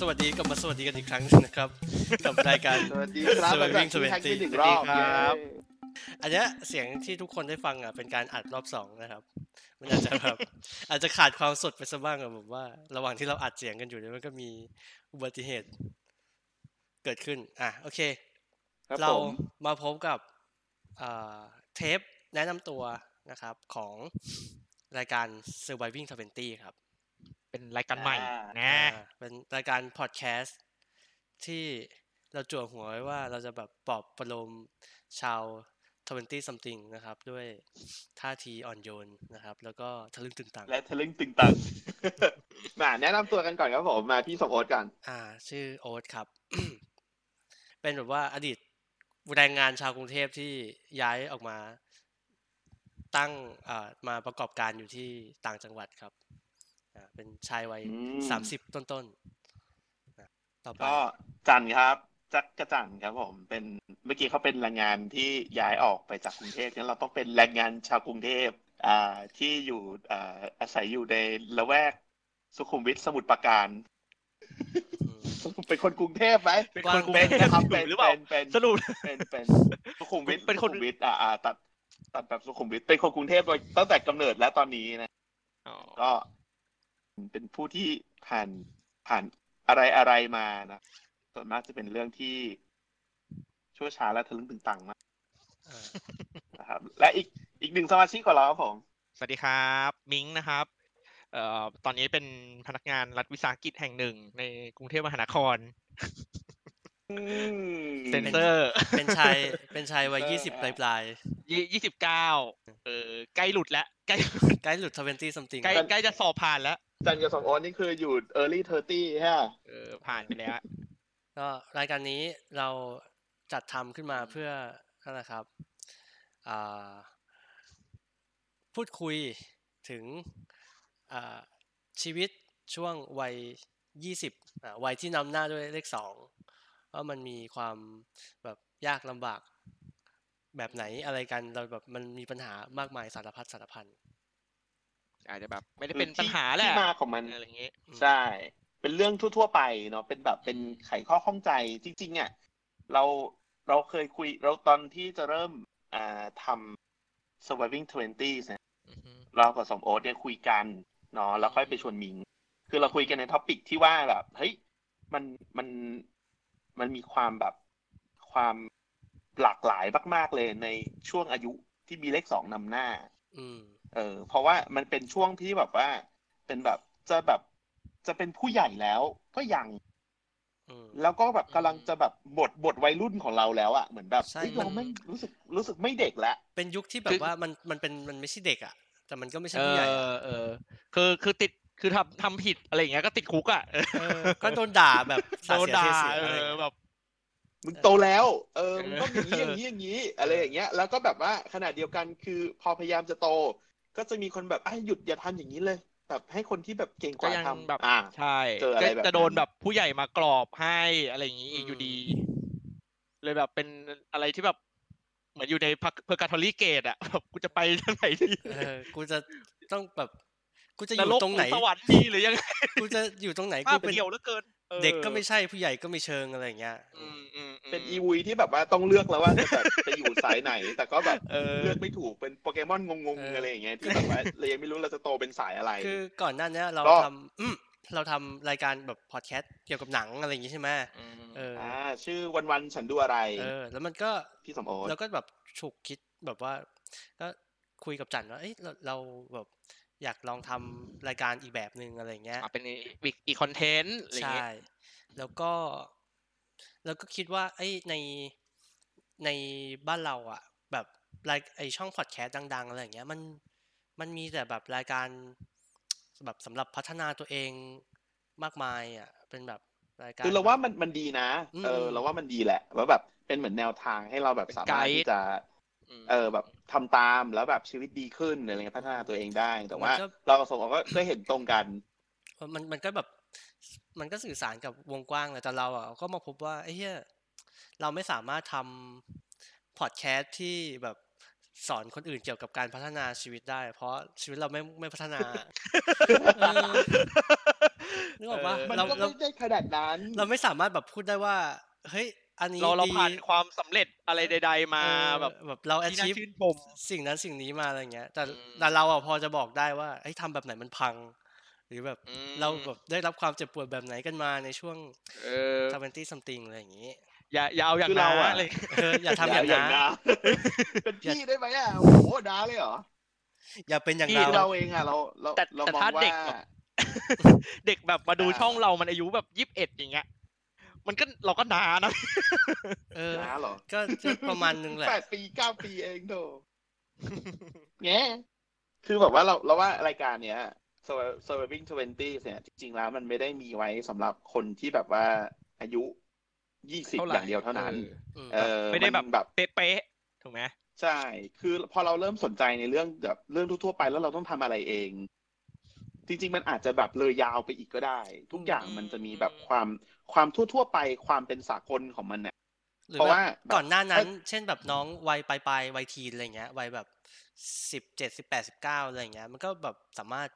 สวัสดีกลับมาสวัสดีกันอีกครั้งนะครับ กับรายการสวัสดีครับ Surviving หลังจากที่แฮกไปหนึ่งรอบสวัสดีครับเย้อันเนี้ยเสียงที่ทุกคนได้ฟังอะเป็นการอัดรอบสองนะครับ มันอาจจะแบบอาจจะขาดความสดไปสักบ้างอะผมว่า ระหว่างที่เราอัดเสียงกันอยู่เนี่ยมันก็มีอุบัติเหตุเกิดขึ้น อะโอเคครับเราผมมาพบกับอ่าเทปแนะนำตัวนะครับของรายการ Surviving 20 ครับ เป็นรายการใหม่นะอ่าเป็นรายการพอดแคสต์ที่เราจั่วหัวไว้ว่าเราจะแบบปลอบประโลมชาว20 something นะครับ ด้วยท่าทีอ่อนโยนนะครับ แล้วก็ทะลึ่งตึงตังและทะลึ่งตึงตังมาแนะนำตัวกันก่อนครับผมมาพี่สมโอ๊ตกัน อ่า ชื่อโอ๊ตครับ เป็นแบบว่าอดีตแรงงานชาวกรุงเทพที่ย้ายออกมา ตั้งอ่ามาประกอบการอยู่ที่ต่างจังหวัดครับอ่า เป็นชายวัยอืมสามสิบต้นๆนะต่อไปก็จันครับ จักกระจันครับผมเป็นเมื่อกี้เขาเป็นแรงงานที่ย้ายออกไปจากกรุงเทพงั้นเราต้องเป็นแรงงานชาวกรุงเทพอ่าที่อยู่อ่าอาศัยอยู่ในละแวกสุขุมวิทสมุทรปราการอืมเป็นคนกรุงเทพไหมเป็นกว้างคนกรุงเป็เทนพนะครับอยู่เป็นหรือเปล่าเป็นเป็นสรุปเป็นเป็นสุขุมวิทเป็นคนสุขุมวิทอ่าอ่าตัดตัดแบบสุขุมวิทเป็นคนกรุงเทพโดยตั้งแต่กำเนิดและตอนนี้นะอ๋อก็ เป็นผู้ที่ผ่านผ่านอะไรอะไรมานะส่วนมากจะเป็นเรื่องที่ชั่วช้าและทะลึ่งตึงตังมากอ่านะครับ และอีกอีกหนึ่งสมาชิกของเราครับผม สวัสดีครับ มิงนะครับเอ่อตอนนี้เป็นพนักงานรัฐวิสาหกิจแห่งหนึ่งในกรุงเทพมหานครอืมเซนเซอร์ เป็นชายเป็นชายวัยเออยี่สิบปอะลายยี่ยี่สิบเก้าเออใกล้หลุดแล้วใกล้ๆใกล้หลุดทเวนตี้ซัมติงใกล้ใกล้จะสอบผ่านแล้ว จันกับสองโอนนี่คืออยู่ early 30ฮะเออผ่านไปแล้ว ก็รายการนี้เราจัดทำขึ้นมาเพื่อนั่นแหละครับอ่าพูดคุยถึงอ่าชีวิตช่วงวัยยี่สิบวัยที่นำหน้าด้วยเลขสองว่ามันมีความแบบยากลำบากแบบไหนอะไรกันเราแบบมันมีปัญหามากมายสารพัดสารพัน อาจจะแบบ ไม่ได้เป็นปัญหาแหละที่มาของมันอะไรอย่างงี้ใช่ เป็นเรื่องทั่ว ๆ ไปเนาะเป็นแบบเป็นไขข้อข้องใจจริงๆอะเราเราเคยคุยเราตอนที่จะเริ่มอ่าทำ surviving twenties เนี่ยอือฮึเรากับส้มโอเนี่ยคุยกันเนาะแล้วค่อยไปชวนมิง คือเราคุยกันใน topic ที่ว่าแบบเฮ้ยมันมันมันมีความแบบความหลากหลายมาก ๆเลยในช่วงอายุที่มีเลขสองนำหน้าอืม เออ เพราะว่ามันเป็นช่วงที่แบบว่า เป็นแบบจะแบบจะเป็นผู้ใหญ่แล้วก็ยังอืมแล้วก็แบบกำลังจะแบบบทบทวัยรุ่นของเราแล้วอะเหมือนแบบใช่เฮ้ยเรามันไม่รู้สึกรู้สึกไม่เด็กแล้วเป็นยุคที่แบคืบอว่ามันมันเป็นมันไม่ใช่เด็กอะแต่มันก็ไม่ใช่เอผู้ใหญ่ออะเออคือคือติดคือทำทำผิดอะไรอย่างเงี้ยก็ติดคุกอะเออเออก็โดนด่าแบบสาโดดนเสียด่าเทเสียเออะไรอเงี้ยแบบมึงโตแล้วเออเออมึงต้องอย่างนี้อย่างนี้อย่างนี้ อะไรอย่างเงี้ย แล้วก็แบบว่าขณะเดียวกันคือพอพยายามจะโต ก็จะมีคนแบบไอ้ยหยุดอย่าทำอย่างนี้เลย แบบให้คนที่แบบเก่งกก็ว่ายังทำแบบอ่าใช่เจออะไรก็แบบจะโดนนั้นแบบผู้ใหญ่มากรอบให้อะไรอย่างงี้อีกอยู่ดี เลยแบบเป็นอะไรที่แบบเหมือนอยู่ในพักเพอร์กาทอรี่เกตอะแบบกูจะไปทางไหนดีเออกูจะต้องแบบกูจะอนรยู่กตรงไหนรือสวรรค์ดีหรือยังไงกูจะอยู่ตรงไหนภากูพเป็นเดียวเหลือเกินออ เด็กก็ไม่ใช่ผู้ใหญ่ก็ไม่เชิงอะไรอย่างเงี้ยอืมอืมอืมเป็นอีวีที่แบบว่าต้องเลือกแล้วว่าจะแบบจะอยู่สายไหน แต่ก็แบบเออเลือกไม่ถูกเป็นโปเกมอนงงๆอะไรอย่างเงี้ยที่แบบว่าเรายังไม่รู้เราจะโตเป็นสายอะไร คือก่อนหน้านี้เราก็ทำอืมเราทำรายการแบบพอดแคสต์เกี่ยวกับหนังอะไรอย่างงี้ใช่ไหมมเอออ่าชื่อวันวันๆฉันดูอะไร เออ แล้วมันก็พี่สมโอ๊ตเราก็แบบฉุกคิดแบบว่า ก็คุยกับจันว่าเอ้ยเราเราแบบ อยากลองทำรายการอีกแบบหนึ่งอะไรอย่างเงี้ยอะเป็นอีกอีกคอนเทนต์อะไรอย่างใช่เงี้ยแล้วก็ แล้วก็คิดว่าไอ้ยในในบ้านเราอะ แบบรายไอช่องพอดแคสต์ดัง ๆอะไรอย่างเงี้ยมันมันมีแต่แบบรายการแบบสำหรับพัฒนาตัวเองมากมายอะเป็นแบบรายการคือเราว่ามันมันดีนะอืมเออเราว่ามันดีแหละว่าแบบเป็นเหมือนแนวทางให้เราแบบสามารถที่จะม เออแบบทำตามแล้วแบบชีวิตดีขึ้นอะไรเงี้ยพัฒนาตัวเองได้ แต่ว่ามันก็เรากับสมองก็ก็เห็นตรงกัน มันมันก็แบบมันก็สื่อสารกับวงกว้างเลยแต่เราอะก็มาพบว่าไอ้เหี้ยเราไม่สามารถทำพอดแคสต์ที่แบบสอนคนอื่นเกี่ยวกับการพัฒนาชีวิตได้ เพราะชีวิตเราไม่ไม่พัฒนาเออนึกออกปะเออมันเราก็เราไม่ได้ขนาดนั้น เราไม่สามารถแบบพูดได้ว่า เฮ้ย อันนี้เราเราดีผ่านความสำเร็จอะไรใด ๆ มาเออแบบแบบเราที่น่า achieve ชื่นชมสิ่งนั้นสิ่งนี้มาอะไรเงี้ย แต่อืมแต่เราอะพอจะบอกได้ว่าเอ้ยทำแบบไหนมันพัง หรือแบบอืมเราแบบได้รับความเจ็บปวดแบบไหนกันมาในช่วงเออ20 something อะไรอย่างงี้ อย่าอย่าเอาอย่างคือนั้เรานอะเลยเอออย่าทำอย่างนั้นนะเป็นพี่ได้ไหมอะโอ้โหด่าเลยเหรออย่าเป็นอย่างพี่เราเราเองอะเราเราแต่เราแต่มองถ้าว่าเด็กแบบเด็กแบบมาดูอ่าช่องเรามันอายุแบบยี่สิบเอ็ดอย่างเงี้ย มันก็เราก็นานะเออน้าเหรอก็จะประมาณนึงแหละแปดปีเก้าปีเองโถแง่คือแบบว่าเราเราว่ารายการเนี้ย Survi- Surviving Twenty เนี่ย จริงๆแล้วมันไม่ได้มีไว้สำหรับคนที่แบบว่าอายุยี่สิบเท่าไหร่อย่างเดียวเท่านั้นอืมเออไม่ได้แบบนแบบเป๊ะๆถูกไหมใช่ คือพอเราเริ่มสนใจในเรื่องแบบเรื่องทั่วๆไปแล้วเราต้องทำอะไรเอง จริง ๆ มันอาจจะแบบเลยยาวไปอีกก็ได้ ทุกอย่างมันจะมีแบบความความทั่ว ๆ ไปความเป็นสากลของมันเนี่ยหรือเพราะแบบว่าแบบก่อนหน้านั้น เช่นแบบน้องวัยปลายปลายๆวัยทีนอะไรเงี้ยวัยแบบสิบเจ็ดสิบแปดสิบเก้าอะไรเงี้ย มันก็แบบสามารถ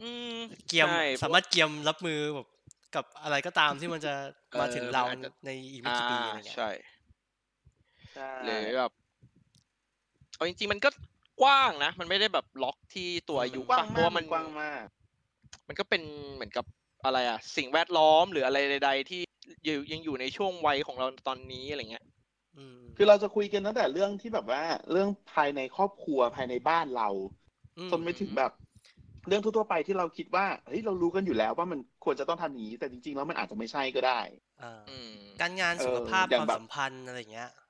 อืมเกียมใช่สามารถเกียมรับมือแบบกับอะไรก็ตามที่มันจะเออมาถึงเรามันอาจจะในอีกไม่กี่ปีอะไรเงี้ยใช่ใช่หรือแบบเอาจริงๆมันก็ กว้างนะ มันไม่ได้แบบล็อกที่ตัวอายุกว้างปะเพมาราะกว่ามันกว้างมาก มันก็เป็นเหมือนกับอะไรอะสิ่งแวดล้อมหรืออะไรใด ๆ ที่อยู่ยังอยู่ในช่วงวัยของเราตอนนี้อะไรเงี้ยอืมคือเราจะคุยกันตั้งแต่เรื่องที่แบบว่า เรื่องภายในครอบครัวภายในบ้านเราอืมจนไปถึงแบบ เรื่องทั่วๆไปที่เราคิดว่าเฮ้ยเรารู้กันอยู่แล้วว่ามันควรจะต้องทำอย่างนี้ แต่จริงๆแล้วมันอาจจะไม่ใช่ก็ได้อ่าอืมการงานเออสุขภาพอย่าคงวามแบบสัมพันธ์อะไรเงี้ยเออ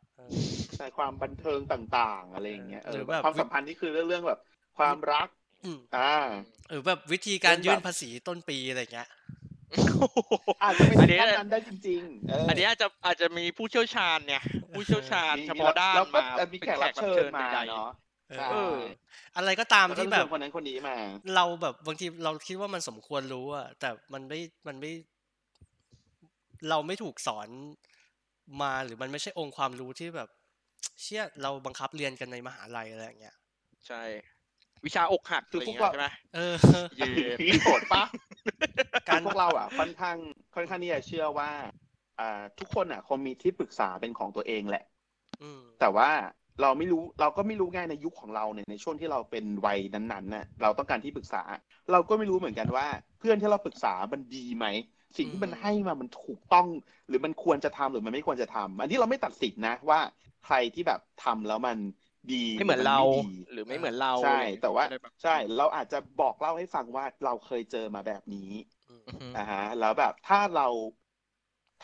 ใช่ความบันเทิงต่าง ๆ อะไรอย่างเงี้ยเอหรืออแบบความสัมพันธ์นี่คือเรื่องเรื่องแบบ ความรักอืมอ่าหรือแบบวิธีการเรื่องแบบยื่นภาษีต้นปีอะไรเงี้ยอาจจะไม่อันถึนี้งขั้นนั้นได้จริงๆเออออันนี้อาจจะอาจจะมีผู้เชี่ยวชาญเนี่ย ผู้เชี่ยวชาญมีเฉพาะด้านแล้วก็มาจะมีแขกรับเชิญมาใดๆเนาะเอใช่ออะไรก็ตามแล้วก็ที่จะแบเชิบญคนนั้นคนนี้มา เราแบบบางทีเราคิดว่ามันสมควรรู้อะแต่มันไม่มันไม่ เราไม่ถูกสอน มาหรือมันไม่ใช่องค์ความรู้ที่แบบ เชี่ยเราบังคับเรียนกันในมหาลัยอะไรอย่างเงี้ยใช่ วิชาอกหักคืออะไรอย่างพวกเงี้ยเราใช่ไหมเออเย็นพี่โหดปะการพวกเราอะค่อนข้างค่อนข้างที่จะเชื่อว่าอ่าทุกคนอะคงมีที่ปรึกษาเป็นของตัวเองแหละอืมแต่ว่าเราไม่รู้เราก็ไม่รู้ไงในยุคของเราเนี่ยในช่วงที่เราเป็นวัยนั้นๆน่ะเราต้องการที่ปรึกษา เราก็ไม่รู้เหมือนกันว่า เพื่อนที่เราปรึกษามันดีไหม สิ่งที่มันอืมให้มามันถูกต้อง หรือมันควรจะทำหรือมันไม่ควรจะทำอันนี้เราไม่ตัดสินนะว่าใครที่แบบทำแล้วมันดีไม่เหมือนเราไดีหรือไม่เหมือนเราใช่อะไรอย่งเงี้ยแต่ว่าก็เลยบบใช่ เราอาจจะบอกเล่าให้ฟังว่าเราเคยเจอมาแบบนี้อืมอือฮึนะฮะแล้วแบบถ้าเรา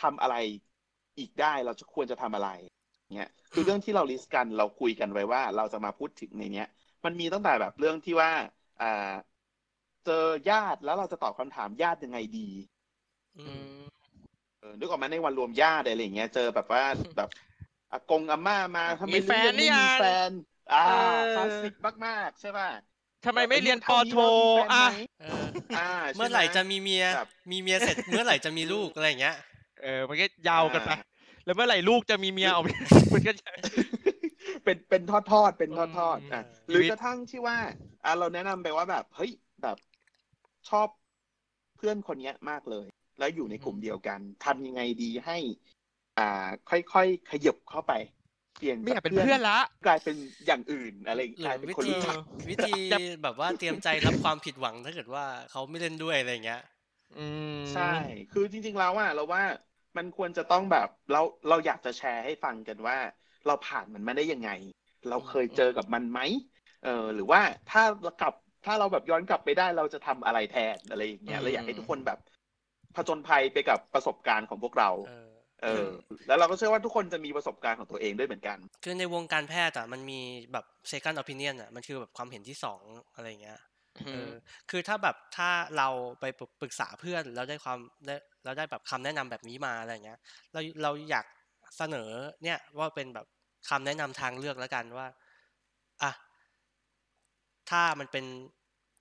ทำอะไรอีกได้เราจะควรจะทำอะไรเงี้ยคือเรื่องที่เราลิสต์กันเราคุยกันไว้ว่า เราจะมาพูดถึงในเนี้ย มันมีตั้งแต่แบบเรื่องที่ว่าอ่าเจอญาติแล้วเราจะตอบคำถามญาติยังไงดีอือืมม เออนึกออกมาในวันรวมญาติอะไรอย่างเงี้ย เจอแบบว่าแบบอากงอาม่ามาทำไมมีแฟนลูกยังไม่หรือยัมีงแฟน อ่าเออคลาสสิกมากๆใช่ป่ะทำไมไม่เรียนปอาอยุโทเท่านี้แล้วมีแฟนอะไหมเอออ่าเมื่อไหร่ใช่จะมีเมียแบบมีเมียเสร็จ เมื่อไหร่จะมีลูกอะไรอย่างเงี้ย เออ มันก็ยาวกันไป แล้วเมื่อไหร่ลูกจะมีเมียออกมันก็จะเป็นเป็นทอดทอดๆเป็นทอดทอดๆอะอืมหรือกระทั่งที่ว่าอะเราแนะนำไปว่าแบบ เฮ้ยแบบชอบเพื่อนคนเนี้ยมากเลย แล้วอยู่ในกลุ่มเดียวกันทำยังไงดีให้ อ่า ค่อยๆขยับเข้าไป เปลี่ยนไม่อยากเป็นจเพื่อนละ กลายเป็นอย่างอื่นอะไรหรืกลายอเป็นวิคนธีรู้จักวิธีแบบว่าเตรียมใจรับความผิดหวังถ้าเกิดว่าเขาไม่เล่นด้วยอะไรอย่างเงี้ยอืมใช่ คือจริง ๆ แล้วอะเราว่ามันควรจะต้องแบบเราเราอยากจะแชร์ให้ฟังกันว่า เราผ่านมันมาได้ยังไง เราเคยเจอกับมันไหมเออหรือว่าถ้าเรากลับถ้าเราแบบย้อนกลับไปได้เราจะทำอะไรแทนอะไรอย่างเงี้ยเราอยากให้ทุกคนแบบ ผจญภัยไปกับประสบการณ์ของพวกเราเออเออ แล้วเราก็เชื่อว่าทุกคนจะมีประสบการณ์ของตัวเองด้วยเหมือนกัน คือในวงการแพทย์อะมันมีแบบ second opinion อะมันคือแบบความเห็นที่สองอะไรอย่างเงี้ยอืเอมอคือถ้าแบบถ้าเราไปปรึปรึกษาเพื่อนแล้วได้ความได้แล้วได้แบบคำแนะนำแบบนี้มาอะไรอย่างเงี้ย เราเราอยากเสนอเนี่ยว่าเป็นแบบคำแนะนำทางเลือกแล้วกันว่าอะถ้ามันเป็น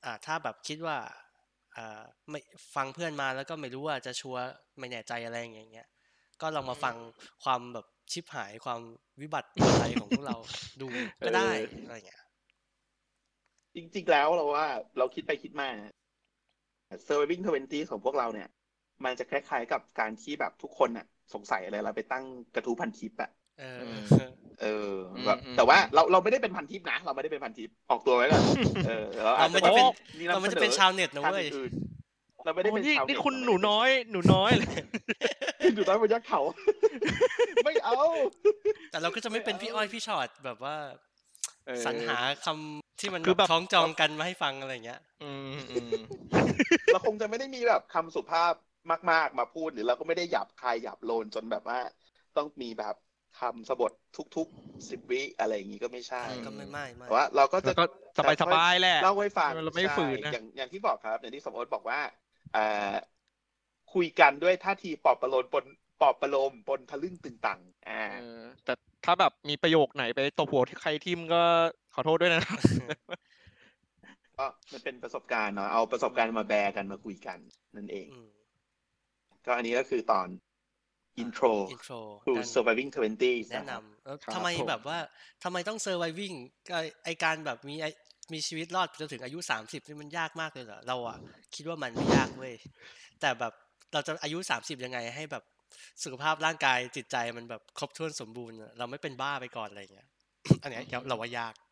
อ่าถ้าแบบคิดว่า อ่าไม่ฟังเพื่อนมาแล้วก็ไม่รู้ว่าจะชัวร์ไม่แน่ใจอะไรอย่างเงี้ยก็ลองมาฟังความแบบชิบหายความวิบัติอะไรของพวกเราดูก็ได้เอออะไรเงี้ยจริงๆแล้วเราว่า เราคิดไปคิดมา Surviving 20 ของพวกเราเนี่ย มันจะคล้ายๆกับการที่แบบทุกคนอะ สงสัยอะไรเราไปตั้งกระทู้พันทิปอะ เอออืมเออแบบอืม แต่ว่าเราเราไม่ได้เป็นพันทิปนะ เราไม่ได้เป็นพันทิปออกตัวไว้ก่อนเออเราอาจเราไม่จะได้เป็นมีเรานำไม่เสได้นเป็นอชาวเน็ตนะทางเว้ยอื่นๆเราไม่ได้เป็นโอ้นี่ชาวนี่เน็ตคุณหนูน้อยหนูน้อยเลยหนูน้อยบนยักษ์เขา ไม่เอาแต่เราก็จะไม่เป็นพี่อ้อยพี่ชอดแบบว่าเออ สรรหาคำที่มันคือแบบ คล้องจองกันมาให้ฟังอะไรอย่างเงี้ย อืมอืมเราคงจะไม่ได้มีแบบคำสุภาพมาก ๆ มาพูดหรือเราก็ไม่ได้หยาบคายหยาบโลนจนแบบว่า ต้องมีแบบ คำสะบททุกๆสิบวิอะไรอย่างนี้ก็ไม่ใช่ก็ไม่ไม่ไม่แต่ว่าเราก็จะแล้วก็สบายสบายๆแหละเล่าให้ฟังเราไม่ฝืนนะใช่อย่างอย่างที่บอกครับอย่างที่สมมติบอกว่าเอ่อคุยกันด้วยท่าทีปลอบประโลมปนปลอบประโลมปนทะลึ่งตึงตังอ่าเออแต่ถ้าแบบมีประโยคไหนไปตบหัวที่ใครทิมก็ขอโทษด้วยนะก็มันเป็นประสบการณ์เนาะเอาประสบการณ์มาแชร์กันมาคุยกันนั่นเองอืมก็อันนี้ก็คือตอน intro อินโทร to surviving 20แนะนะครับนำแล้วครับทำไมผมแบบว่าทำไมต้อง surviving ก็ไอการแบบมีไอมีชีวิตรอดจนถึงอายุสามสิบนี่มันยากมากเลยเหรอเราอะคิดว่ามันไม่ยากเว้ยแต่แบบเราจะอายุสามสิบยังไงให้แบบสุขภาพร่างกายจิตใจมันแบบครบถ้วนสมบูรณ์อะเราไม่เป็นบ้าไปก่อนอะไรเงี้ยอันเนี้ยเราว่ายากอือหือ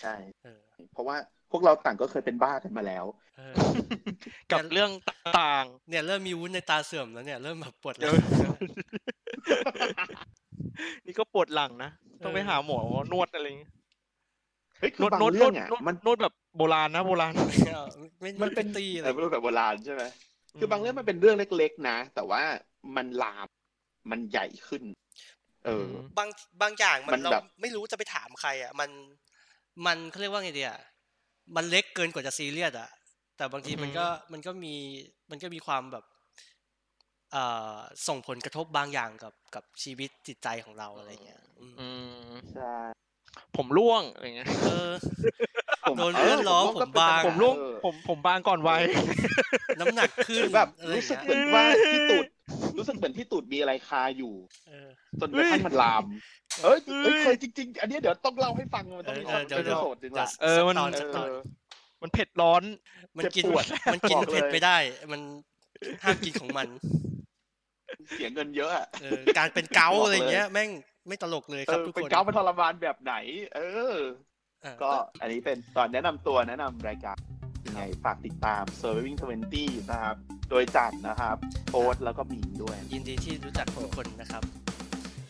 ใช่เออเพราะว่าพวกเราต่างก็เคยเป็นบ้ากันมาแล้วเออกับเรื่องต่างเนี่ยเริ่มมีวุ้นในตาเสื่อมแล้วเนี่ยเริ่มแบบปวดหลังๆนี่ก็ปวดหลังนะต้องไปหาหมอนวดอะไรอย่างเงี้ยเฮ้ยคืนอวดบางนวดนเรื่วอดงอะนวดมันนวดแบบโบราณนะโบราณไม่มันเป็นตีเลเอยอแบบโบราณใช่ไหมคือบางเรื่องมันเป็นเรื่องเล็ก ๆ นะ แต่ว่ามันลามมันใหญ่ขึ้น เออมบางบางอย่างมัมันนเราแบบไม่รู้จะไปถามใคร อะ มัน มันเขาเรียกว่าไงดีอะมันเล็กเกินกว่าจะซีเรียสอะแต่บางทีมันก็มันก็มีมันก็มีความแบบเอ่อส่งผลกระทบบางอย่างกับกับชีวิตจิตใจของเราอะไรเงี้ย อืมอืมใช่ผมร่วงอะไรเงี้ยเออผมโดนเลื่อนล้อก็ผมบางเป็นผมร่วงเออผมผมบางก่อนวัยน้ำหนักขึ้นแบบอะไรรู้สึกเงี้ยเหมือนว่าที่ตูด รู้สึกเหมือนที่ตูดมีอะไรคาอยู่เออจนกระทั่งมันลาม เอ้ยเอ้ยเฮ้ยเคยจริง ๆ อันนี้เดี๋ยวต้องเล่าให้ฟังมันต้องมีเอสัอกเดี๋ยวเอพิโซดหนึ่งละเออมันสักตอนสักตอนเออมันเผ็ดร้อน มันกินเจ็บปวดมันกินบอกเลยเผ็ดไม่ได้ มันห้ามกินของมัน เสียเงินเยอะอะเออการเป็นเกาบอกเลยอะไรเงี้ย แม่งไม่ตลกเลยเอครับอทุกเป็นคนเกาเป็นทรมานแบบไหน เอออะก็อันนี้เป็นตอนแนะนำตัวแนะนำรายการ ยังไงฝากติดตาม Surviving 20 นะครับ โดยจัดนะครับโอ๊ตแล้วก็มีนด้วย ยินดีที่รู้จักทุกคนนะครับ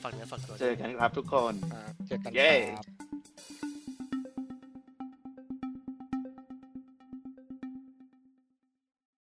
ฝากเนื้อฝากตัวเจอกันครับทุกคนอ่าเจอกันเย้ครับ